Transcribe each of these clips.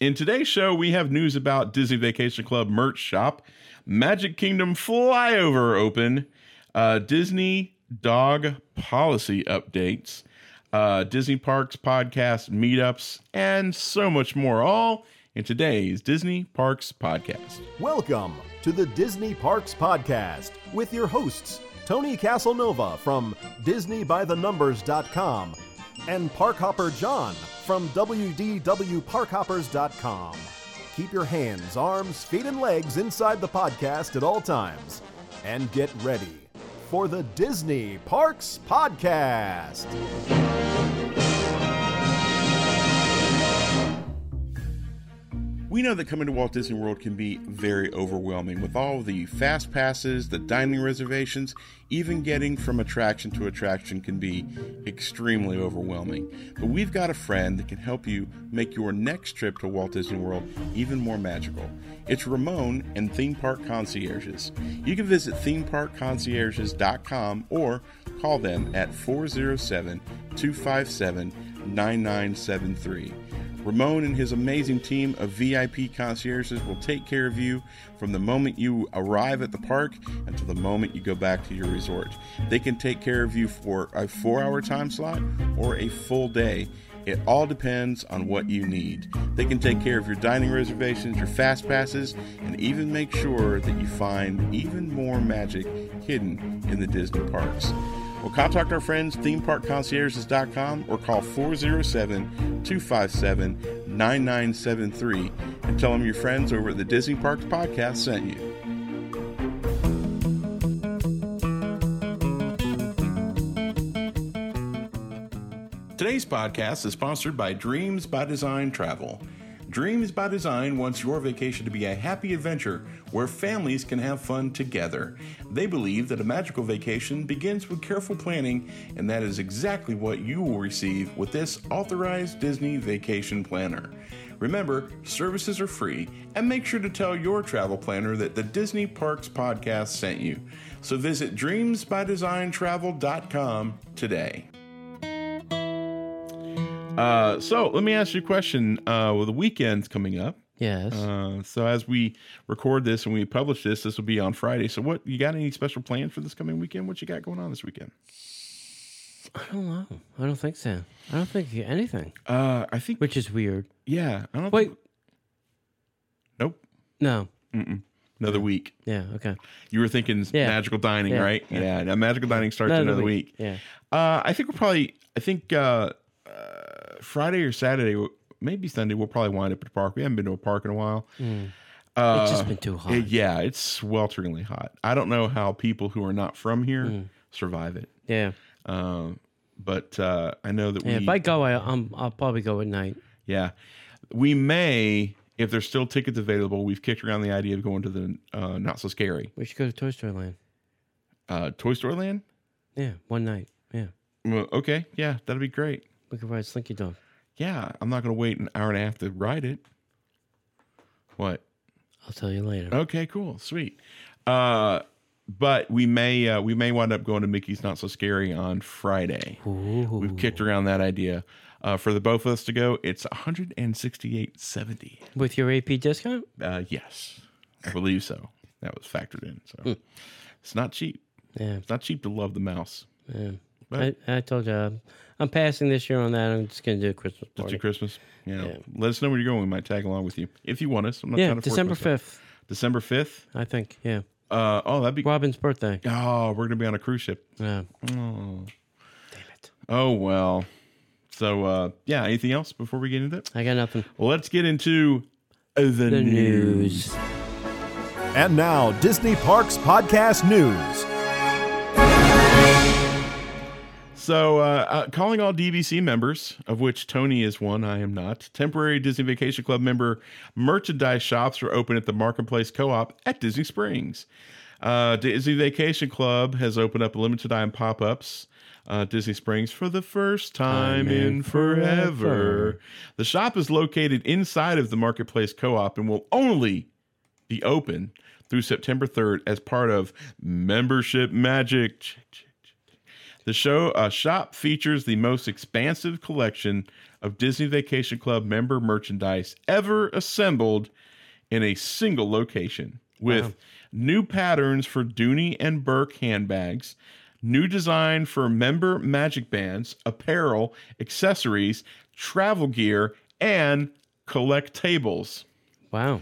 In today's show, we have news about Disney Vacation Club merch shop, Magic Kingdom flyover open, uh, Disney dog policy updates, uh, Disney Parks podcast meetups, and so much more. All in today's Disney Parks podcast. Welcome to the Disney Parks Podcast with your hosts, Tony Casanova from DisneyByTheNumbers.com and Parkhopper John from WDWParkhoppers.com. Keep your hands, arms, feet, and legs inside the podcast at all times and get ready for the Disney Parks Podcast. We know that coming to Walt Disney World can be very overwhelming with all the fast passes, the dining reservations, even getting from attraction to attraction can be extremely overwhelming. But we've got a friend that can help you make your next trip to Walt Disney World even more magical. It's Ramon and Theme Park Concierges. You can visit themeparkconcierges.com or call them at 407 257 9973. Ramon and his amazing team of VIP concierges will take care of you from the moment you arrive at the park until the moment you go back to your resort. They can take care of you for a four hour time slot or a full day. It all depends on what you need. They can take care of your dining reservations, your fast passes, and even make sure that you find even more magic hidden in the Disney parks. Well, contact our friends, themeparkconcierges.com, or call 407 257 9973 and tell them your friends over at the Disney Parks Podcast sent you. Today's podcast is sponsored by Dreams by Design Travel. Dreams by Design wants your vacation to be a happy adventure where families can have fun together. They believe that a magical vacation begins with careful planning, and that is exactly what you will receive with this authorized Disney vacation planner. Remember, services are free, and make sure to tell your travel planner that the Disney Parks podcast sent you. So visit dreamsbydesigntravel.com today. Uh, so let me ask you a question. Uh, well, the weekend's coming up. Yes. Uh, so as we record this and we publish this, this will be on Friday. So what you got any special plans for this coming weekend? What you got going on this weekend? I don't know. I don't think so. I don't think anything, Uh, I think which is weird. yeah. I don't Wait, think- nope. no. Mm-mm. Another week. Yeah. Okay. You were thinking Yeah. magical dining, Yeah, right? yeah. Yeah. Now magical dining starts another, week. Yeah. Uh, I think we're probably. I think uh, uh, Friday or Saturday, maybe Sunday, we'll probably wind up at the park. We haven't been to a park in a while. Mm. Uh, it's just been too hot. it- yeah, it's swelteringly hot. I don't know how people who are not from here Mm. survive it. yeah. Um, but uh, I know that Yeah. we. If I go, I, I'm, I'll probably go at night. yeah, we may. If there's still tickets available, we've kicked around the idea of going to the uh, not so scary We should go to Toy Story Land. uh, Toy Story Land. Yeah. One night. Yeah. Well, okay, yeah, that'd be great. We could ride Slinky Dog. Yeah, I'm not going to wait an hour and a half to ride it. What? I'll tell you later. Okay, cool, sweet. Uh, but we may uh, we may wind up going to Mickey's Not So Scary on Friday. Ooh. We've kicked around that idea. Uh, for the both of us to go, it's 168.70. With your AP discount? Uh, yes, I believe so. That was factored in. So it's not cheap. Yeah. It's not cheap to love the mouse. Yeah. But I, I told you I'm, I'm passing this year on that. I'm just gonna do a Christmas just party. to Christmas. Yeah. Yeah. Let us know where you're going. We might tag along with you if you want us. I'm not yeah, trying to December fifth, December 5th. I think. Yeah, Uh, oh, that'd be. Robin's birthday. Oh, we're gonna be on a cruise ship. Yeah. Oh, Damn it. oh well. So uh, yeah. Anything else before we get into it? I got nothing. Well, let's get into uh, the, The news. news. And now, Disney Parks Podcast News. So, uh, uh, calling all DVC members, of which Tony is one, I am not. Temporary Disney Vacation Club member merchandise shops are open at the Marketplace Co-op at Disney Springs. Uh, Disney Vacation Club has opened up limited time pop-ups. Uh, Disney Springs for the first time Time in forever. forever. The shop is located inside of the Marketplace Co-op and will only be open through September 3rd as part of Membership Magic. The show uh, shop features the most expansive collection of Disney Vacation Club member merchandise ever assembled in a single location with new patterns for Dooney and Bourke handbags, new design for member magic bands, apparel, accessories, travel gear, and collectables. Wow.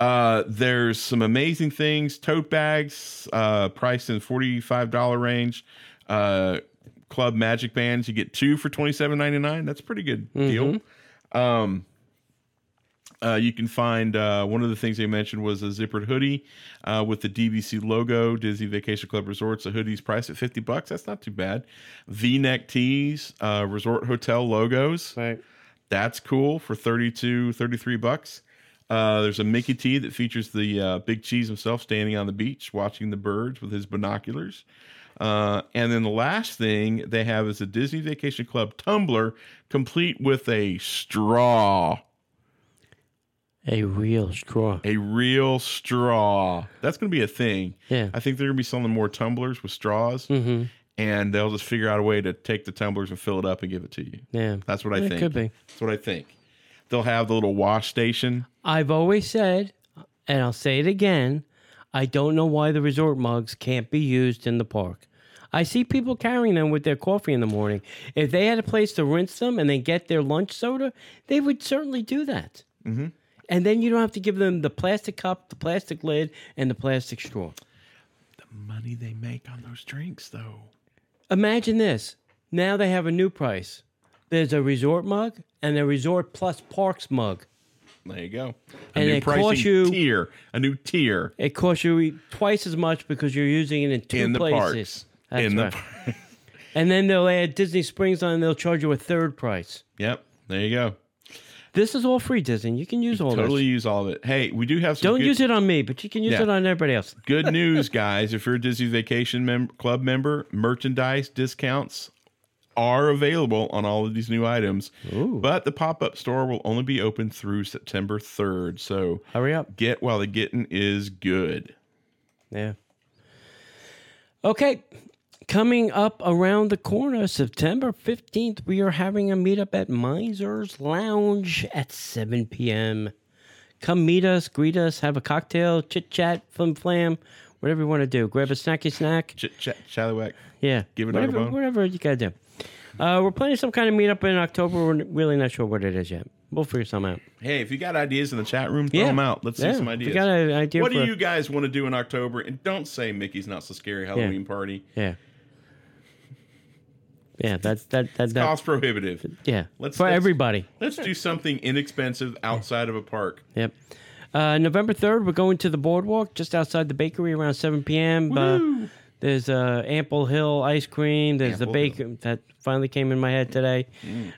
Uh, there's some amazing things. Tote bags, uh, priced in forty-five dollar range. Uh, club magic bands, you get two for twenty-seven ninety-nine. That's a pretty good deal. Um, uh, you can find uh, one of the things they mentioned was a zippered hoodie uh, with the DVC logo, Disney Vacation Club Resorts. The hoodie's priced at fifty bucks. That's not too bad. V-neck tees, uh, resort hotel logos. Right. That's cool for 32, 33 bucks. Uh, there's a Mickey tee that features the uh, Big Cheese himself standing on the beach watching the birds with his binoculars. Uh, and then the last thing they have is a Disney Vacation Club tumbler, complete with a straw, A real straw. a real straw. That's going to be a thing. Yeah. I think they're going to be selling more tumblers with straws, Mm-hmm. and they'll just figure out a way to take the tumblers and fill it up and give it to you. Yeah. That's what I It think. could be. That's what I think. They'll have the little wash station. I've always said, and I'll say it again, I don't know why the resort mugs can't be used in the park. I see people carrying them with their coffee in the morning. If they had a place to rinse them and then get their lunch soda, they would certainly do that. Mm-hmm. And then you don't have to give them the plastic cup, the plastic lid, and the plastic straw. The money they make on those drinks, though. Imagine this. Now they have a new price. There's a resort mug and a resort plus parks mug. There you go. A And new it costs you- tier, a new tier It costs you twice as much because you're using it in two in the places. parks. In right. the par- And then they'll add Disney Springs on and they'll charge you a third price. yep. There you go. This is all free, Disney. You can use all Totally this. use all of it. Hey, we do have some Don't good, use it on me, but you can use Yeah. it on everybody else. good news, guys. If you're a Disney Vacation mem- Club member, merchandise discounts are available on all of these new items. But the pop up store will only be open through September 3rd. So Hurry up. get while the getting is good. Yeah. Okay. Coming up around the corner, September 15th, we are having a meetup at Mizner's Lounge at 7 p.m. Come meet us, greet us, have a cocktail, chit chat, flim flam, whatever you want to do. Grab a snacky snack. Chit chat. Yeah. Give a dog a bone. whatever you got to do. Uh, we're planning some kind of meetup in October. We're really not sure what it is yet. We'll figure some out. Hey, if you got ideas in the chat room, throw Yeah. them out. Let's see some if you ideas. got an idea what do you guys want to do in October? And don't say Mickey's Not So Scary Halloween Party. Yeah. Yeah, that's that that, that Cost prohibitive. yeah. Let's- for let's- everybody. Let's do something inexpensive outside of a park. Yep. Uh, November 3rd, we're going to the boardwalk just outside the bakery around 7 p.m. Uh, there's uh, Ample Hill ice cream. There's Ample the baker that finally came in my head today.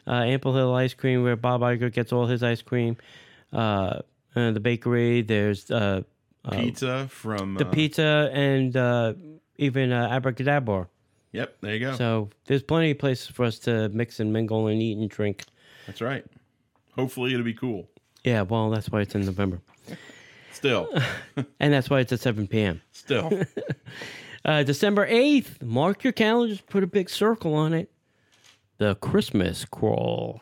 Uh, Ample Hill ice cream, where Bob Iger gets all his ice cream. Uh, uh, the bakery. There's uh, Pizza from. the uh, pizza and uh, even uh, Abracadabra. Yep, there you go. So there's plenty of places for us to mix and mingle and eat and drink. That's right. Hopefully, it'll be cool. Yeah, well, that's why it's in November. Still, And that's why it's at 7 p.m. still. Uh, December 8th, mark your calendars, put a big circle on it. The Christmas Crawl.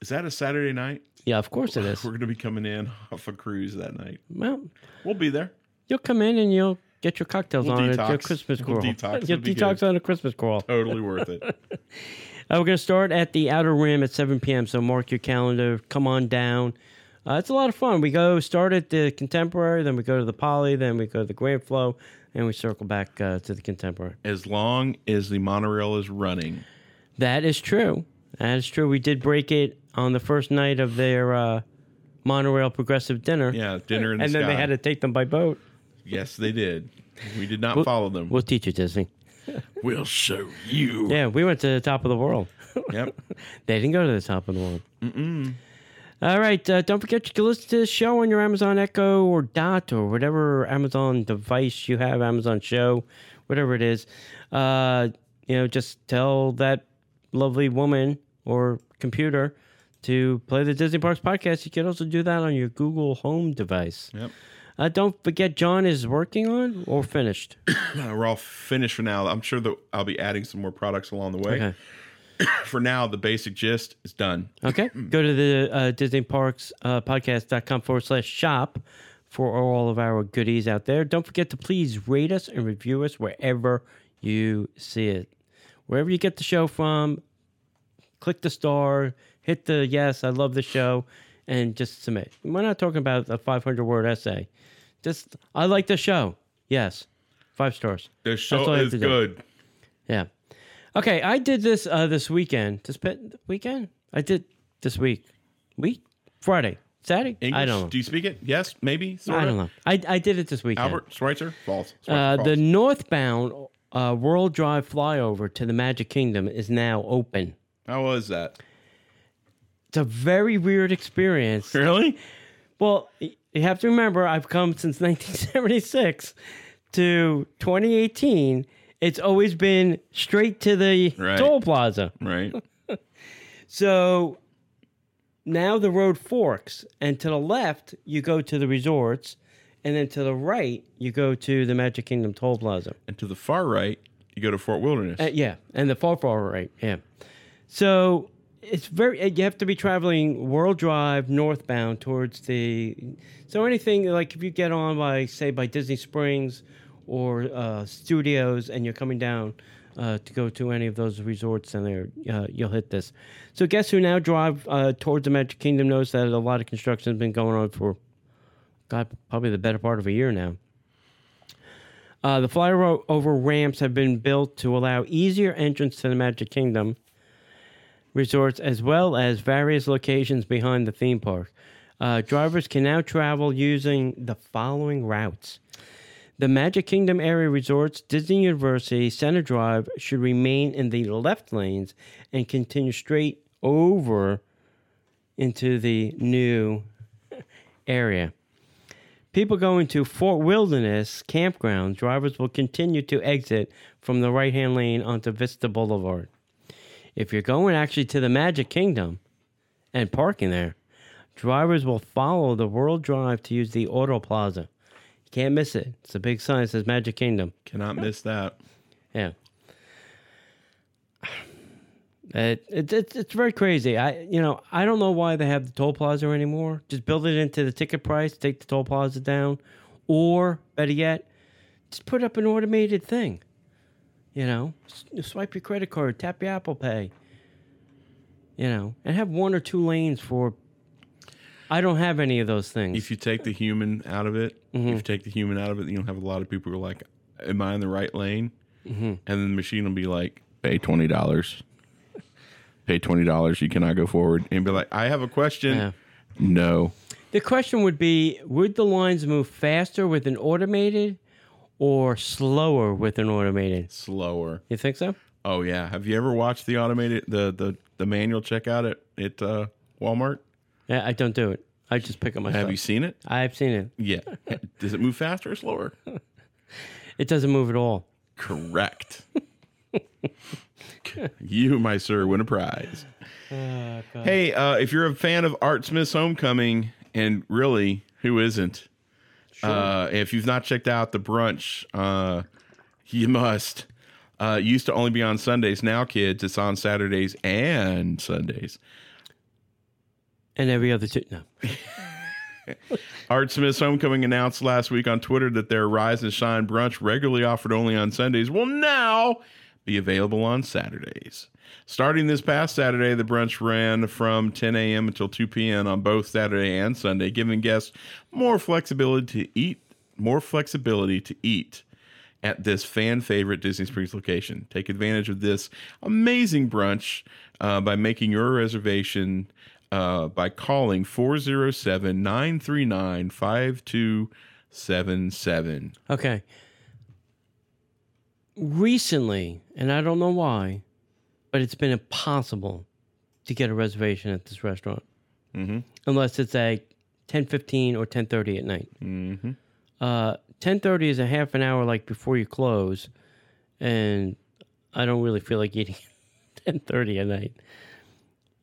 Is that a Saturday night? Yeah, of course it is. We're going to be coming in off a cruise that night. Well, We'll be there. you'll come in and you'll get your cocktails We'll on at your detox. Christmas We'll Crawl. detox. You'll It'll detox on a Christmas Crawl. Totally worth it. Uh, we're going to start at the Outer Rim at 7 p.m., so mark your calendar. Come on down. Uh, it's a lot of fun. We go start at the Contemporary, then we go to the Poly, then we go to the Grand Flo, and we circle back uh, to the Contemporary. As long as the monorail is running. That is true. That is true. We did break it on the first night of their uh, monorail progressive dinner. Yeah, dinner in the and then sky. they had to take them by boat. Yes, they did. We did not follow them. We'll teach you, Disney. We'll show you. Yeah, we went to the top of the world. Yep. They didn't go to the top of the world. Mm-mm. All right. Uh, don't forget you can listen to the show on your Amazon Echo or Dot or whatever Amazon device you have, Amazon Show, whatever it is. Uh, you know, just tell that lovely woman or computer to play the Disney Parks podcast. You can also do that on your Google Home device. Yep. Uh, don't forget, John is working on or finished. We're all finished for now. I'm sure that I'll be adding some more products along the way. Okay. For now, the basic gist is done. Okay. Go to the uh, Disney Parks uh, podcast.com forward slash shop for all of our goodies out there. Don't forget to please rate us and review us wherever you see it. Wherever you get the show from, click the star, hit the yes, I love the show, and just submit. We're not talking about a 500 word essay. Just, I like the show. Yes. Five stars. The show all I have is good. Yeah. Okay, I did this uh, this weekend. This weekend? I did this week. Week? Friday. Saturday? English? I don't know. Do you speak it? Yes, maybe. Sort I don't know. I, I did it this weekend. Albert Schweitzer, false. Schweitzer, uh, false. the northbound uh, World Drive flyover to the Magic Kingdom is now open. How was that? It's a very weird experience. Really? Well, you have to remember, I've come since 1976 to 2018. It's always been straight to the Right. toll plaza. Right. So now the road forks, and to the left, you go to the resorts, and then to the right, you go to the Magic Kingdom Toll Plaza. and to the far right, you go to Fort Wilderness. Uh, yeah, and the far, far right. Yeah. So it's very, you have to be traveling World Drive northbound towards the. So anything like if you get on by, say, by Disney Springs or uh, Studios and you're coming down uh, to go to any of those resorts, and there uh, you'll hit this. So guess who now drive uh, towards the Magic Kingdom knows that a lot of construction has been going on for, God, probably the better part of a year now. Uh, the flyover ramps have been built to allow easier entrance to the Magic Kingdom resorts as well as various locations behind the theme park. Uh, drivers can now travel using the following routes. The Magic Kingdom area resorts, Disney University, Center Drive should remain in the left lanes and continue straight over into the new area. People going to Fort Wilderness Campground, drivers will continue to exit from the right hand lane onto Vista Boulevard. If you're going actually to the Magic Kingdom and parking there, drivers will follow the World Drive to use the Auto Plaza. You can't miss it. It's a big sign that says Magic Kingdom. Cannot miss that. Yeah. It, it, it's it's very crazy. I you know I don't know why they have the toll plaza anymore. Just build it into the ticket price, take the toll plaza down, or better yet, just put up an automated thing. You know, swipe your credit card, tap your Apple Pay. You know, and have one or two lanes for. I don't have any of those things. If you take the human out of it, Mm-hmm. if you take the human out of it, you'll have a lot of people who are like, "Am I in the right lane?" Mm-hmm. And then the machine will be like, "Pay twenty dollars. Pay twenty dollars. You cannot go forward." And be like, "I have a question." Yeah. No. The question would be Would the lines move faster with an automated or slower with an automated? Slower. You think so? Oh yeah. Have you ever watched the automated the the the manual checkout at at uh, Walmart? Yeah, I don't do it. I just pick up my Have you seen it? I've seen it. Yeah. Does it move faster or slower? It doesn't move at all. Correct. you, my sir, win a prize. hey, uh, if you're a fan of Art Smith's Homecoming, and really, who isn't? Uh, if you've not checked out the brunch, uh, you must. Uh, used to only be on Sundays. Now, kids, it's on Saturdays and Sundays. And every other two. No. Art Smith's Homecoming announced last week on Twitter that their Rise and Shine brunch, regularly offered only on Sundays, will now be available on Saturdays. Starting this past Saturday, the brunch ran from 10 a.m. until 2 p.m. on both Saturday and Sunday, giving guests more flexibility to eat, more flexibility to eat at this fan favorite Disney Springs location. Take advantage of this amazing brunch uh, by making your reservation uh, by calling 407 939 5277. Okay. Recently, and I don't know why, but it's been impossible to get a reservation at this restaurant. Mm-hmm. Unless it's at 10.15 or 10.30 at night. Mm-hmm. Uh, 10.30 is a half an hour like before you close. And I don't really feel like eating at 10.30 at night.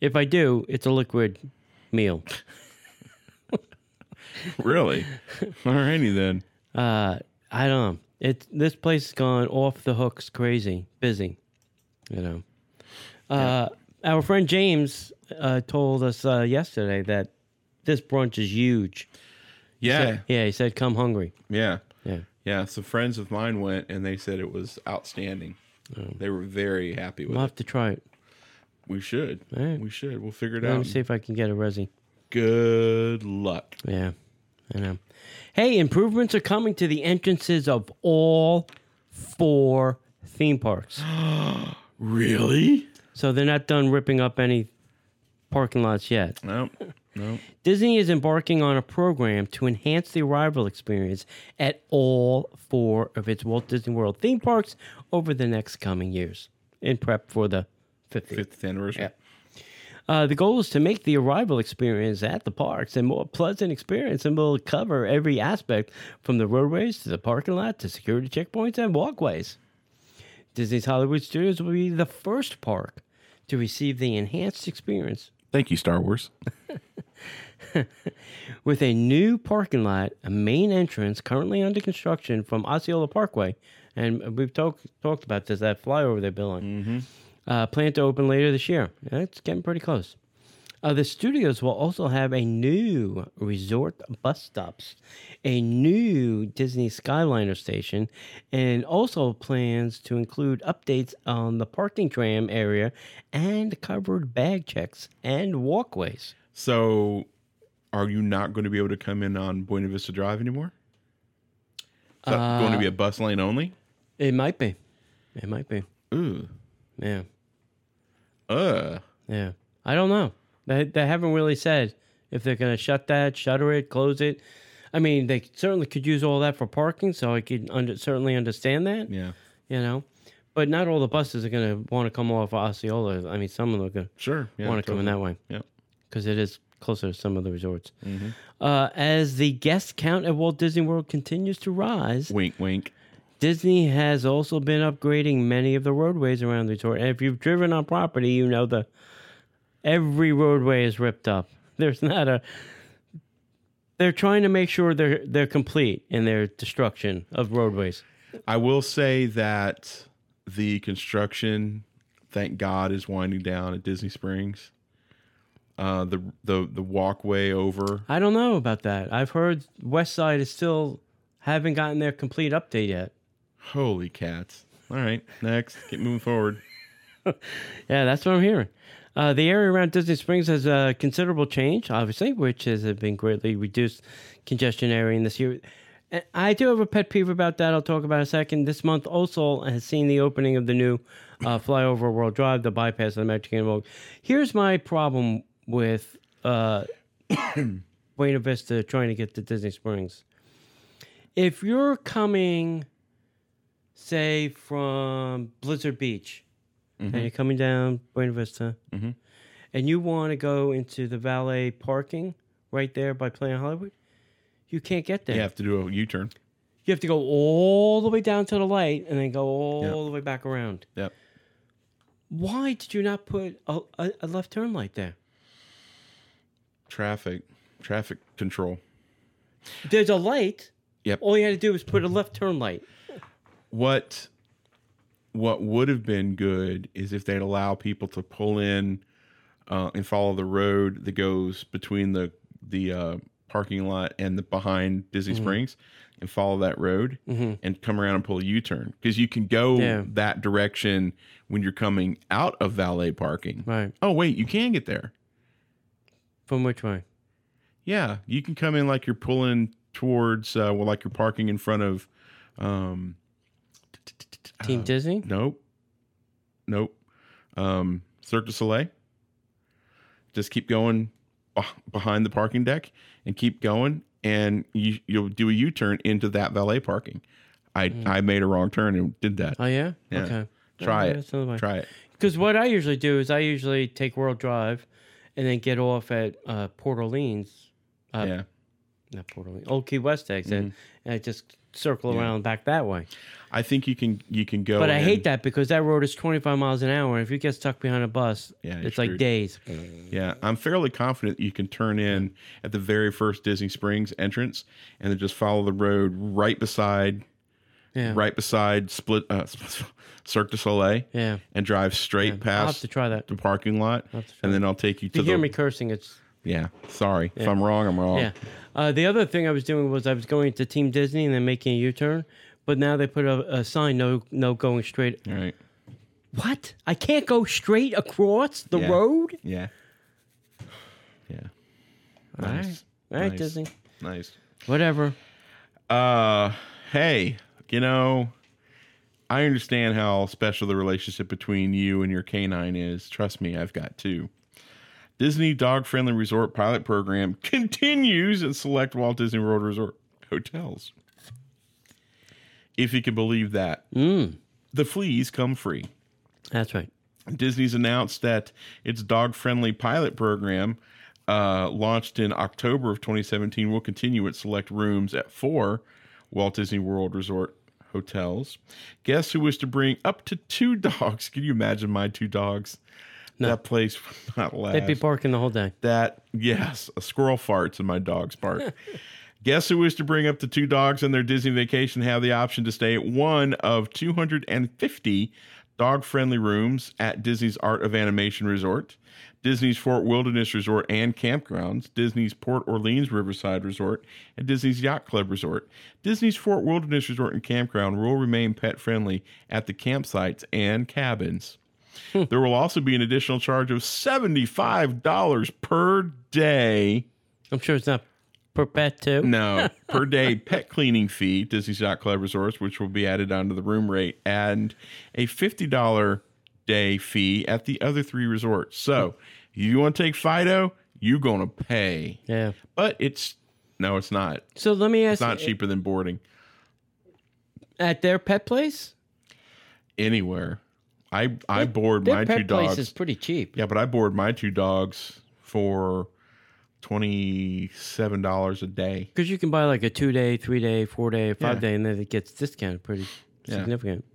If I do, it's a liquid meal. Really? Alrighty then. Uh, I don't know. It this place has gone off the hooks, crazy, busy. You know. Uh, Our friend James uh, told us uh, yesterday that this brunch is huge. Yeah, Yeah, he said, "Come hungry." yeah, Yeah. yeah. Some friends of mine went and they said it was outstanding. They were very happy with We'll it. have to try it. We should. Right. We should. We'll figure it out. Let me see if I can get a resi. Good luck. Yeah, I know. Hey, improvements are coming to the entrances of all four theme parks. Really? So they're not done ripping up any parking lots yet. No. No. Disney is embarking on a program to enhance the arrival experience at all four of its Walt Disney World theme parks over the next coming years in prep for the 50th. Fifth anniversary. Uh, the goal is to make the arrival experience at the parks a more pleasant experience and will cover every aspect from the roadways to the parking lot to security checkpoints and walkways. Disney's Hollywood Studios will be the first park to receive the enhanced experience Thank you, Star Wars. with a new parking lot, a main entrance currently under construction from Osceola Parkway. And we've talked talked about this, that flyover they're building. Uh, planned to open later this year. It's getting pretty close. Uh, the studios will also have a new resort bus stops, a new Disney Skyliner station, and also plans to include updates on the parking tram area and covered bag checks and walkways. So, are you not going to be able to come in on Buena Vista Drive anymore? Is that going to be a bus lane only? It might be. It might be. Ooh. Yeah. Uh. Yeah. I don't know. They, they haven't really said if they're going to shut that, shutter it, close it. I mean, they certainly could use all that for parking, so I could under, certainly understand that, Yeah. you know. But not all the buses are going to want to come off Osceola. I mean, some of them are going to Sure. Yeah. want to come in that way Yeah. because it is closer to some of the resorts. Uh, as the guest count at Walt Disney World continues to rise, Wink, wink. Disney has also been upgrading many of the roadways around the resort. And if you've driven on property, you know the every roadway is ripped up. There's not a they're trying to make sure they're they're complete in their destruction of roadways. I will say that the construction, thank God, is winding down at Disney Springs. Uh, the the the walkway over. I don't know about that. I've heard West Side is still haven't gotten their complete update yet. Holy cats! All right, next, get moving forward. Yeah, that's what I'm hearing. Uh, the area around Disney Springs has a considerable change, obviously, which has been greatly reduced congestion area in this year. And I do have a pet peeve about that. I'll talk about in a second. This month also has seen the opening of the new uh, flyover World Drive, the bypass of the Magic Kingdom. Road. Here's my problem with uh, Buena Vista trying to get to Disney Springs. If you're coming, say, from Blizzard Beach, and mm-hmm. you're coming down Buena Vista, mm-hmm. and you want to go into the valet parking right there by Planet Hollywood, you can't get there. You have to do a U turn. You have to go all the way down to the light and then go all Yep. the way back around. Yep. Why did you not put a, a, a left turn light there? Traffic, traffic control. There's a light. Yep. All you had to do was put a left turn light. What what would have been good is if they'd allow people to pull in uh, and follow the road that goes between the the uh, parking lot and the behind Disney Mm-hmm. Springs and follow that road and come around and pull a U turn because you can go Yeah. that direction when you're coming out of valet parking. Right. Oh wait, you can get there. From which way? Yeah, you can come in like you're pulling towards uh, well, like you're parking in front of. Um, Team Disney? Nope. Nope. Um, Cirque du Soleil. Just keep going behind the parking deck and keep going, and you you'll do a U turn into that valet parking. I I made a wrong turn and did that. Oh, yeah? Yeah. Okay. Try it. Try it. Because what I usually do is I usually take World Drive and then get off at uh, Port Orleans, uh, yeah. not Port Orleans, Old Key West exit, Mm-hmm. and I just circle around back that way. I think you can you can go. But I in- hate that because that road is 25 miles an hour. And if you get stuck behind a bus, Yeah, it's like screwed. days. Yeah, I'm fairly confident you can turn in at the very first Disney Springs entrance and then just follow the road right beside Yeah. right beside Split uh, Cirque du Soleil, Yeah. and drive straight I'll have past to try that. the parking lot, have to try and then I'll take you If to you the. hear me cursing, it's Yeah, sorry if I'm wrong. I'm wrong. yeah. Uh, the other thing I was doing was I was going to Team Disney and then making a U-turn, but now they put a, a sign no no going straight. All right. What? I can't go straight across the Yeah. road? Yeah. Yeah. All right. Nice. All right, Nice. Disney. Nice. Whatever. Uh, hey, you know, I understand how special the relationship between you and your canine is. Trust me, I've got two. Disney Dog Friendly Resort pilot program continues at select Walt Disney World Resort hotels. If you can believe that, Mm, the fleas come free. that's right. Disney's announced that its dog friendly pilot program, uh, launched in October of 2017, will continue at select rooms at four Walt Disney World Resort hotels. Guests who wish to bring up to two dogs, can you imagine my two dogs? That place would not last. They'd be barking the whole day. That yes, a squirrel farts and my dogs bark. Guests who wish to bring up the two dogs on their Disney vacation have the option to stay at one of 250 dog-friendly rooms at Disney's Art of Animation Resort, Disney's Fort Wilderness Resort and Campgrounds, Disney's Port Orleans Riverside Resort, and Disney's Yacht Club Resort. Disney's Fort Wilderness Resort and Campground will remain pet-friendly at the campsites and cabins. Hmm. There will also be an additional charge of $75 per day. I'm sure it's not per pet too. No, per day pet cleaning fee, Disney's Yacht Club Resorts, which will be added onto the room rate, and a $50 day fee at the other three resorts. So, you want to take Fido, you're going to pay. Yeah. But it's, no, it's not. So let me ask It's not you, cheaper than boarding at their pet place? anywhere. I, I board Their my pet two place dogs. is pretty cheap. Yeah, but I board my two dogs for twenty-seven dollars a day. Because you can buy like a two day, three day, four day, five Yeah. day, and then it gets discounted pretty Yeah. significant.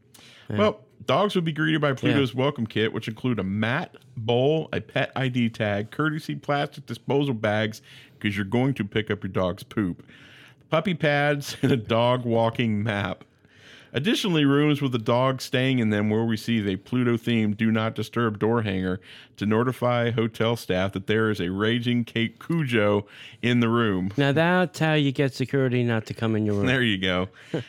Well, dogs will be greeted by Pluto's welcome kit, which include a mat, bowl, a pet ID tag, courtesy plastic disposal bags, because you're going to pick up your dog's poop, puppy pads, and a dog walking map. Additionally, rooms with a dog staying in them will receive a Pluto themed do not disturb door hanger to notify hotel staff that there is a raging Kate Cujo in the room. Now that's how you get security not to come in your room. There you go.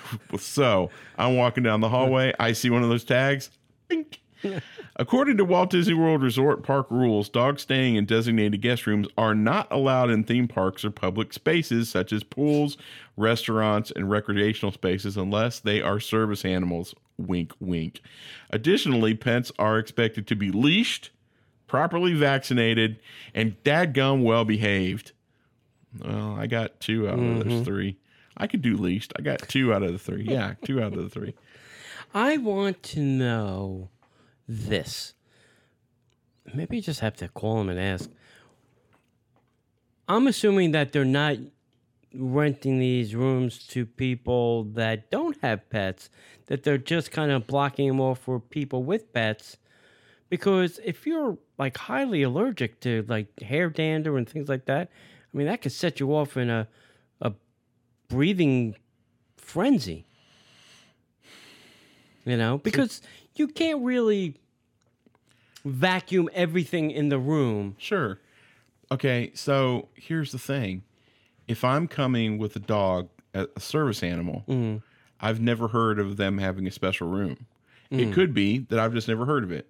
so I'm walking down the hallway. I see one of those tags. Bink. According to Walt Disney World Resort Park rules, dogs staying in designated guest rooms are not allowed in theme parks or public spaces such as pools, restaurants, and recreational spaces unless they are service animals. Wink, wink. Additionally, pets are expected to be leashed, properly vaccinated, and dadgum well behaved. Well, I got two out of those mm-hmm. three. I could do least. I got two out of the three. Yeah, two out of the three. I want to know this. Maybe you just have to call them and ask. I'm assuming that they're not renting these rooms to people that don't have pets, that they're just kind of blocking them off for people with pets. Because if you're like highly allergic to like hair dander and things like that, I mean, that could set you off in a, a breathing frenzy. You know, because you can't really vacuum everything in the room. Sure. Okay, so here's the thing. If I'm coming with a dog, a service animal, I've never heard of them having a special room. It could be that I've just never heard of it.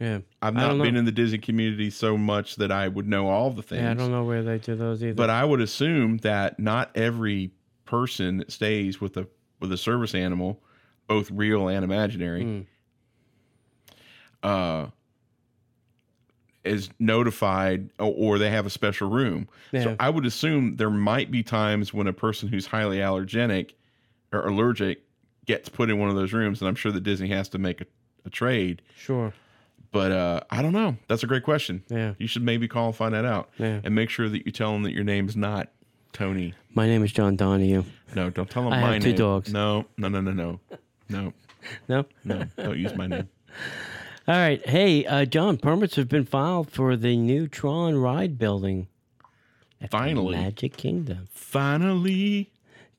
Yeah. I've not know. been in the Disney community so much that I would know all the things. Yeah, I don't know where they do those either. But I would assume that not every person that stays with a with a service animal, both real and imaginary, Mm. Uh, is notified or, they have a special room. Yeah. So I would assume there might be times when a person who's highly allergenic or allergic gets put in one of those rooms, and I'm sure that Disney has to make a, a trade. sure. But uh, I don't know. That's a great question. Yeah. You should maybe call and find that out. Yeah. And make sure that you tell them that your name's not Tony. My name is John Donahue. No, don't tell them I my have two dogs. No, no, no, no, no. No, No? no. don't use my name. All right. Hey, uh, John, permits have been filed for the new Tron ride building. Finally. Magic Kingdom. Finally.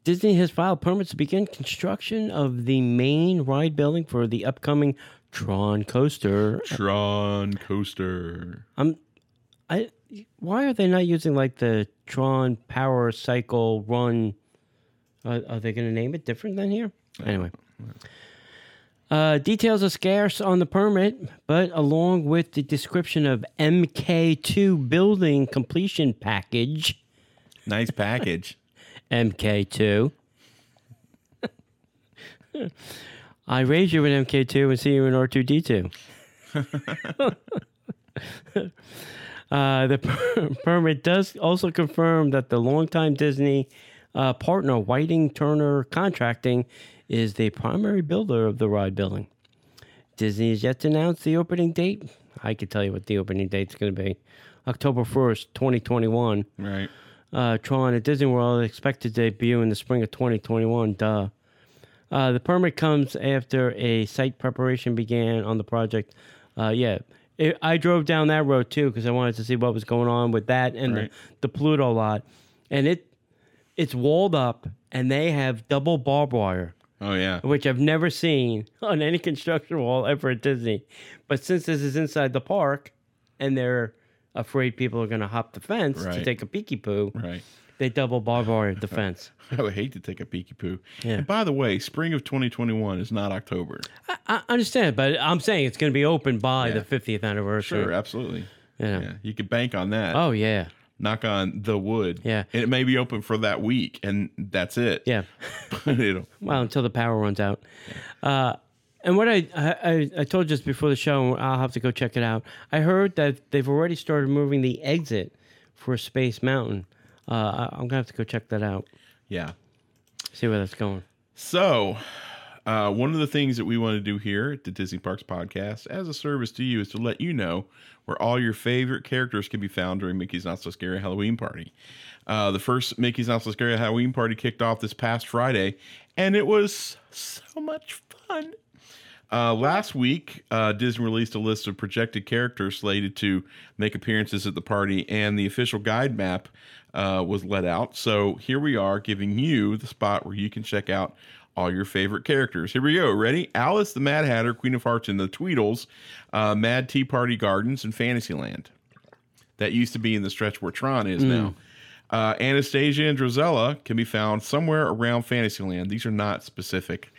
Disney has filed permits to begin construction of the main ride building for the upcoming Tron coaster. Tron coaster. I'm, I. Why are they not using like the Tron Power Cycle Run? Uh, are they going to name it different than here? Anyway. Uh, details are scarce on the permit, but along with the description of MK2 building completion package, Nice package. MK2. I raise you in MK2 and see you in R2D2. uh, the per- permit does also confirm that the longtime Disney uh, partner, Whiting Turner Contracting, is the primary builder of the ride building. Disney has yet to announce the opening date. I can tell you what the opening date's going to be October 1st, 2021. right. Uh, Tron at Disney World expected to debut in the spring of 2021. Duh. Uh, the permit comes after a site preparation began on the project. Uh, yeah, it, I drove down that road too because I wanted to see what was going on with that and Right. the, the Pluto lot, and it it's walled up and they have double barbed wire, Oh yeah. which I've never seen on any construction wall ever at Disney. But since this is inside the park, and they're afraid people are going to hop the fence to take a peeky poo, Right. they double barbed wire the fence. I would hate to take a peeky poo. Yeah. And by the way, spring of 2021 is not October. I, I understand, but I'm saying it's going to be open by Yeah. the 50th anniversary. Sure, absolutely. Yeah. Yeah, you could bank on that. Oh yeah, Knock on the wood. Yeah. And it may be open for that week, and that's it. yeah. Well, until the power runs out. Uh, and what I, I I told you just before the show, I'll have to go check it out. I heard that they've already started moving the exit for Space Mountain. Uh, I- I'm gonna have to go check that out. yeah. See where that's going. So, uh, one of the things that we want to do here at the Disney Parks Podcast, as a service to you, is to let you know where all your favorite characters can be found during Mickey's Not So Scary Halloween Party. Uh, the first Mickey's Not So Scary Halloween Party kicked off this past Friday, and it was so much fun. Uh, last week, uh, Disney released a list of projected characters slated to make appearances at the party, and the official guide map uh, was let out. So here we are, giving you the spot where you can check out all your favorite characters. Here we go. Ready? Alice the Mad Hatter, Queen of Hearts, and the Tweedles, uh, Mad Tea Party Gardens, and Fantasyland. That used to be in the stretch where Tron is now. Uh, Anastasia and Drizella can be found somewhere around Fantasyland. These are not specific.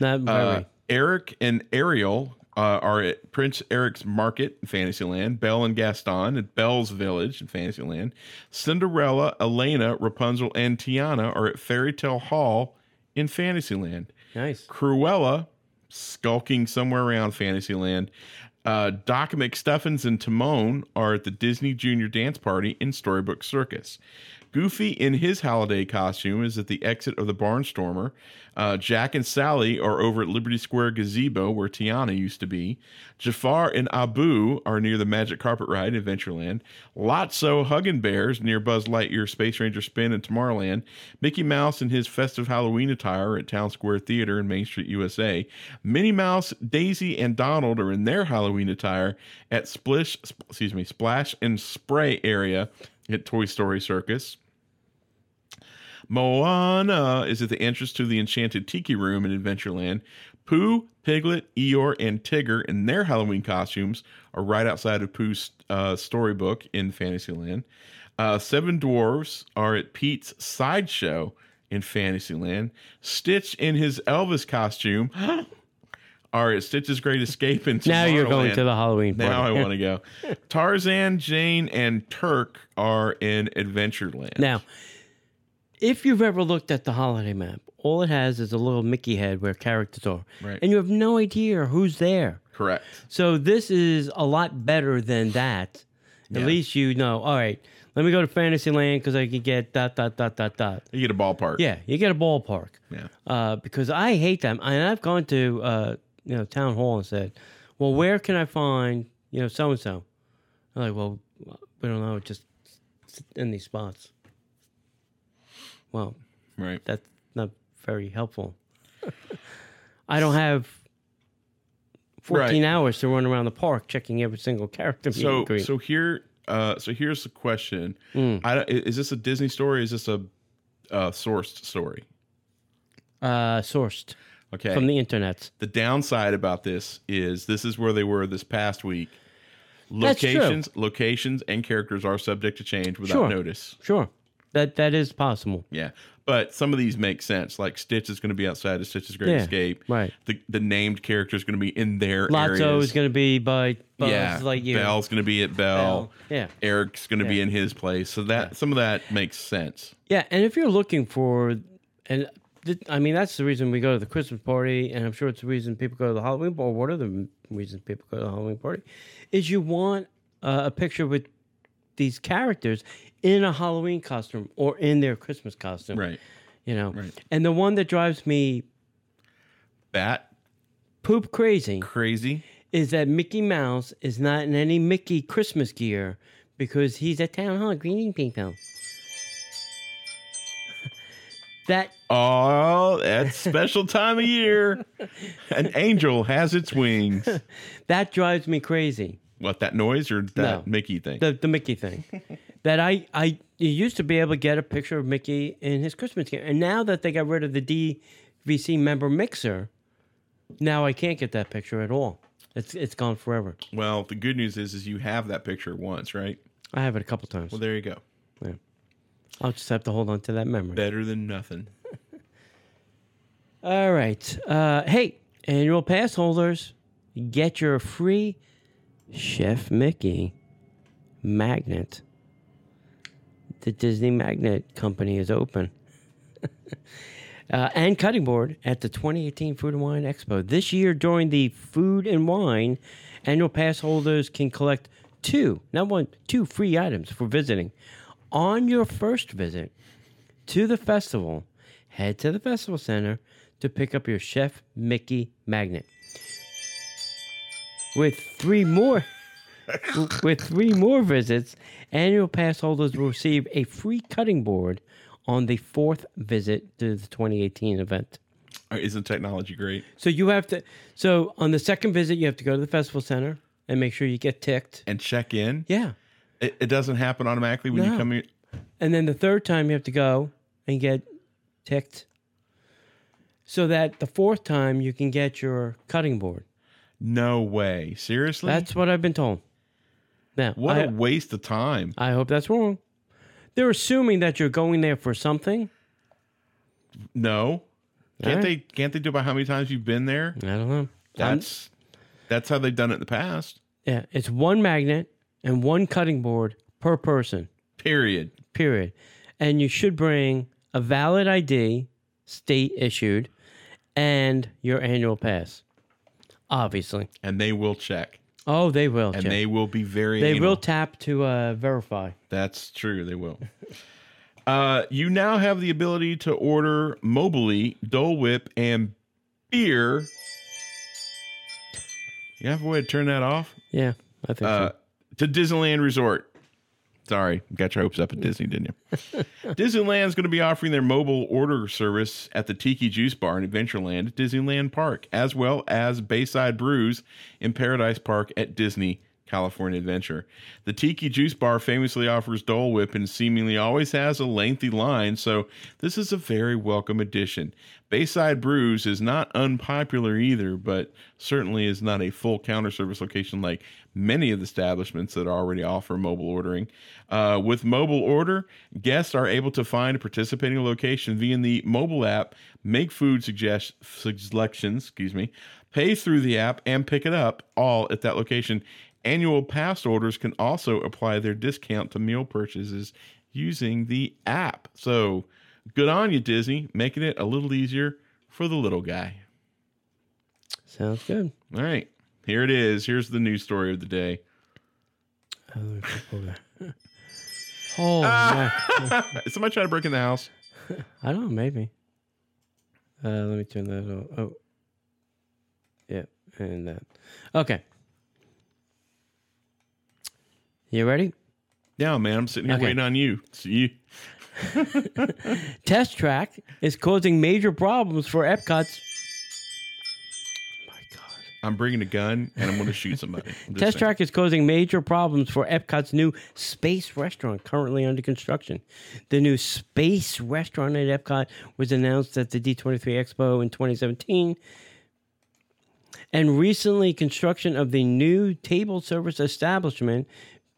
Not. Uh, Eric and Ariel uh, are at Prince Eric's Market in Fantasyland. Belle and Gaston at Belle's Village in Fantasyland. Cinderella, Elena, Rapunzel, and Tiana are at Fairy Tale Hall in Fantasyland. nice. Cruella, skulking somewhere around Fantasyland. Uh, Doc McStuffins and Timon are at the Disney Junior Dance Party in Storybook Circus. Goofy in his holiday costume is at the exit of the Barnstormer. Uh, Jack and Sally are over at Liberty Square Gazebo, where Tiana used to be. Jafar and Abu are near the Magic Carpet Ride in Adventureland. Lotso hugging Bears near Buzz Lightyear Space Ranger Spin in Tomorrowland. Mickey Mouse in his festive Halloween attire at Town Square Theater in Main Street, USA. Minnie Mouse, Daisy, and Donald are in their Halloween attire at Splish, sp- excuse me, Splash and Spray area at Toy Story Circus. Moana is at the entrance to the Enchanted Tiki Room in Adventureland. Pooh, Piglet, Eeyore, and Tigger in their Halloween costumes are right outside of Pooh's uh, storybook in Fantasyland. Uh, Seven Dwarves are at Pete's Sideshow in Fantasyland. Stitch in his Elvis costume are Stitch's Great Escape in Now you're going to the Halloween party. Now I want to go. Tarzan, Jane, and Turk are in Adventureland. Now, if you've ever looked at the holiday map, all it has is a little Mickey head where characters are, Right. and you have no idea who's there. Correct. So this is a lot better than that. At Yeah. least you know. All right, let me go to Fantasyland because I can get dot dot dot dot dot. You get a ballpark. Yeah, you get a ballpark. Yeah. Uh, because I hate them, and I've gone to uh, you know town hall and said, "Well, where can I find you know so and so?" I'm like, "Well, we don't know. Just in these spots." Well, Right. that's not very helpful. I don't have 14 Right. hours to run around the park checking every single character. So so here uh so here's the question. Mm. I is this a Disney story? Is this a uh, sourced story? uh, sourced Okay. from the internet. The downside about this is this is where they were this past week. That's true. Locations, locations, and characters are subject to change without Sure. notice. Sure, that that is possible. Yeah, but some of these make sense. Like Stitch is going to be outside of Stitch's Great Yeah, Escape. right. The the named character is going to be in their Lotso areas. is going to be by Buzz yeah. Lightyear. Belle's going to be at Belle. Belle. Yeah. Eric's going to be Yeah. in his place. So that some of that makes sense. Yeah, and if you're looking for, and I mean that's the reason we go to the Christmas party, and I'm sure it's the reason people go to the Halloween party. What are the reasons people go to the Halloween party? Is you want uh, a picture with these characters in a Halloween costume or in their Christmas costume, Right. You know, Right. and the one that drives me Bat poop crazy crazy. is that Mickey Mouse is not in any Mickey Christmas gear because he's at town hall greeting people. That Oh, that special time of year. An angel has its wings. that drives me crazy. What that noise or that No. Mickey thing? The the Mickey thing. that I I you used to be able to get a picture of Mickey in his Christmas gear, and now that they got rid of the DVC member mixer, now I can't get that picture at all. It's it's gone forever. well, the good news is, is you have that picture once, right? I have it a couple times. Well, there you go. I'll just have to hold on to that memory. Better than nothing. All right. Uh, hey, annual pass holders, get your free Chef Mickey magnet. The Disney Magnet Company is open. uh, and cutting board at the 2018 Food and Wine Expo. This year, during the Food and Wine, annual pass holders can collect two, not one, two free items for visiting. On your first visit to the festival, head to the festival center to pick up your Chef Mickey magnet. With three more with three more visits, annual pass holders will receive a free cutting board on the fourth visit to the 2018 event. Isn't technology great? So you have to so on the second visit you have to go to the festival center and make sure you get ticked. And check in. Yeah. It, it doesn't happen automatically when you No. come in. And then the third time you have to go and get ticked. So that the fourth time you can get your cutting board. No way. Seriously? That's what I've been told. Now, what I, a waste of time. I hope that's wrong. They're assuming that you're going there for something. No. Can't they can't they do about how many times you've been there? I don't know. Um, That's that's how they've done it in the past. yeah, it's one magnet and one cutting board per person. Period. Period. And you should bring a valid ID, state issued, and your annual pass. Obviously. And they will check. Oh, they will. And they will be very they anal. will tap to uh, verify. That's true. They will. uh, you now have the ability to order mobily Dole Whip and beer. You have a way to turn that off? Yeah, I think Uh, so. To Disneyland Resort. Sorry, got your hopes up at Disney, didn't you? Disneyland's going to be offering their mobile order service at the Tiki Juice Bar in Adventureland at Disneyland Park, as well as Bayside Brews in Paradise Park at Disney California Adventure. The Tiki Juice Bar famously offers Dole Whip and seemingly always has a lengthy line, so this is a very welcome addition. Bayside Brews is not unpopular either, but certainly is not a full counter service location like many of the establishments that already offer mobile ordering. Uh, with mobile order, guests are able to find a participating location via the mobile app, make food suggest- selections, excuse me, pay through the app, and pick it up all at that location. Annual pass orders can also apply their discount to meal purchases using the app. So good on you, Disney, making it a little easier for the little guy. Sounds good. All right, here it is. Here's the news story of the day. Oh, let me pull that. oh, my. Somebody trying to break in the house? I don't know, maybe. Uh, let me turn that off. Oh. Yeah, and that. Okay. You ready? Yeah, man, I'm sitting here Okay. waiting on you. So you, Test track is causing major problems for Epcot's. My God. I'm bringing a gun and I'm going to shoot somebody. Test saying. Track is causing major problems for Epcot's new space restaurant currently under construction. The new space restaurant at Epcot was announced at the D23 Expo in 2017. And recently, construction of the new table service establishment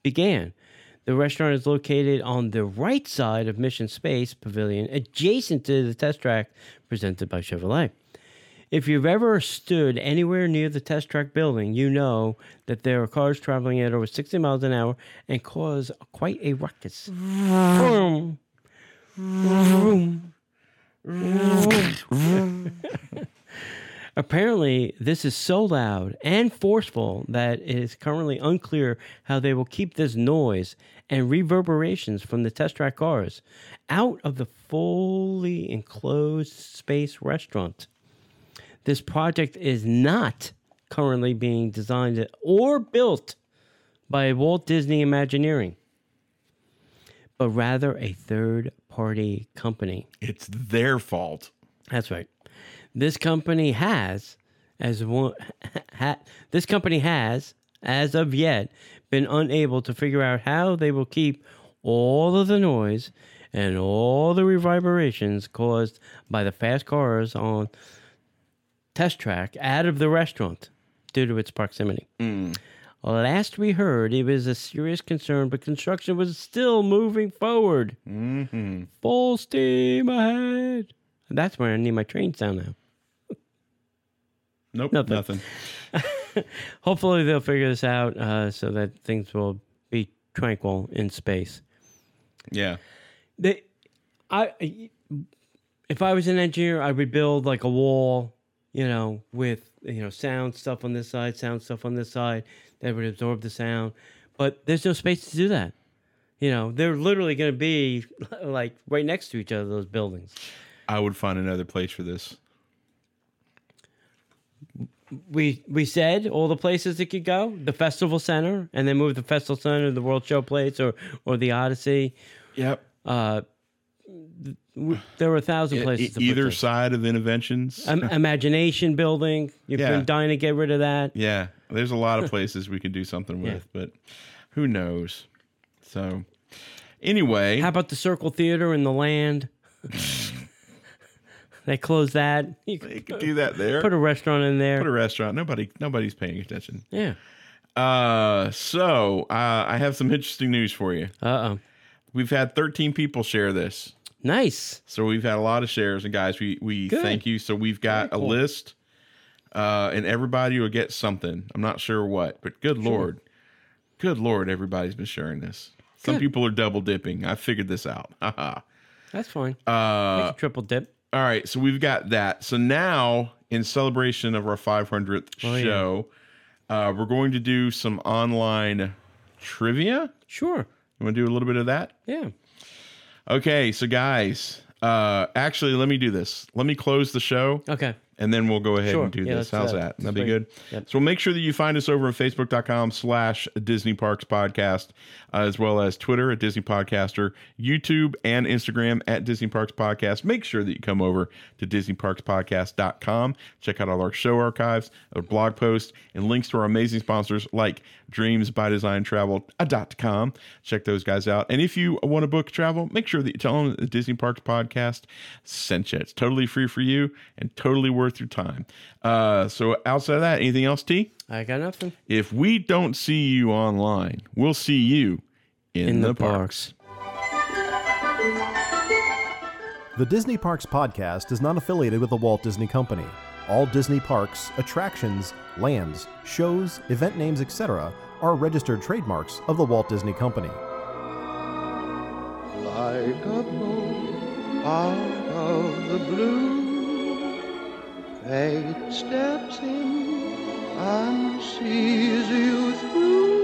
began. The restaurant is located on the right side of Mission Space Pavilion, adjacent to the test track presented by Chevrolet. If you've ever stood anywhere near the test track building, you know that there are cars traveling at over 60 miles an hour and cause quite a ruckus. Vroom. Vroom. Vroom. Apparently, this is so loud and forceful that it is currently unclear how they will keep this noise and reverberations from the test track cars out of the fully enclosed space restaurant. This project is not currently being designed or built by Walt Disney Imagineering, but rather a third party company. It's their fault. That's right. This company has, as one, ha, this company has, as of yet, been unable to figure out how they will keep all of the noise and all the reverberations caused by the fast cars on test track out of the restaurant due to its proximity. Last we heard, it was a serious concern, but construction was still moving forward. Mm-hmm. Full steam ahead. That's where I need my train sound now. Nope, Nothing. nothing. Hopefully, they'll figure this out uh, so that things will be tranquil in space. Yeah. They, I, if I was an engineer, I would build like a wall, you know, with you know sound stuff on this side, sound stuff on this side that would absorb the sound. But there's no space to do that. You know, they're literally going to be like right next to each other. Those buildings. I would find another place for this. we we said all the places it could go the festival center and then move the festival center to the world show place or or the odyssey Yep. uh w- there were a thousand places to put E, either side of Innoventions, Im- imagination building you've Yeah. been dying to get rid of that yeah. There's a lot of places we could do something Yeah. with, but who knows? So, anyway, how about the circle theater in the land they close that you you could could do that there. put a restaurant in there Put a restaurant. Nobody, nobody's paying attention. yeah Uh, so uh, I have some interesting news for you. uh-oh We've had 13 people share this. nice So we've had a lot of shares, and guys, we we Good. thank you. So we've got Very a list, uh, and everybody will get something. I'm not sure what, but good lord, good lord, everybody's been sharing this. Some people are double dipping. I figured this out. Haha. that's fine uh, Make a triple dip all right, so we've got that. So now, in celebration of our 500th Oh, yeah. show, uh, we're going to do some online trivia. sure You want to do a little bit of that? yeah Okay, so guys, uh, actually, let me do this. Let me close the show. okay and then we'll go ahead Sure. and do Yeah, this. How's that. that? That'd be good. Yep. So make sure that you find us over at facebook.com slash Disney Parks Podcast, uh, as well as Twitter at Disney Podcaster, YouTube and Instagram at Disney Parks Podcast. Make sure that you come over to DisneyParksPodcast.com. Check out all our show archives, our blog posts, and links to our amazing sponsors like Dreams by Design Travel.com. Check those guys out. And if you want to book travel, make sure that you tell them that the Disney Parks Podcast sent you. It's totally free for you and totally worth your time. Uh, so outside of that, anything else, T? i got nothing If we don't see you online, we'll see you in, in the, the parks. parks. The Disney Parks podcast is not affiliated with the Walt Disney Company. All Disney parks, attractions, lands, shows, event names, etc., are registered trademarks of the Walt Disney Company. like a bolt out of the blue. Fate steps in and sees you through.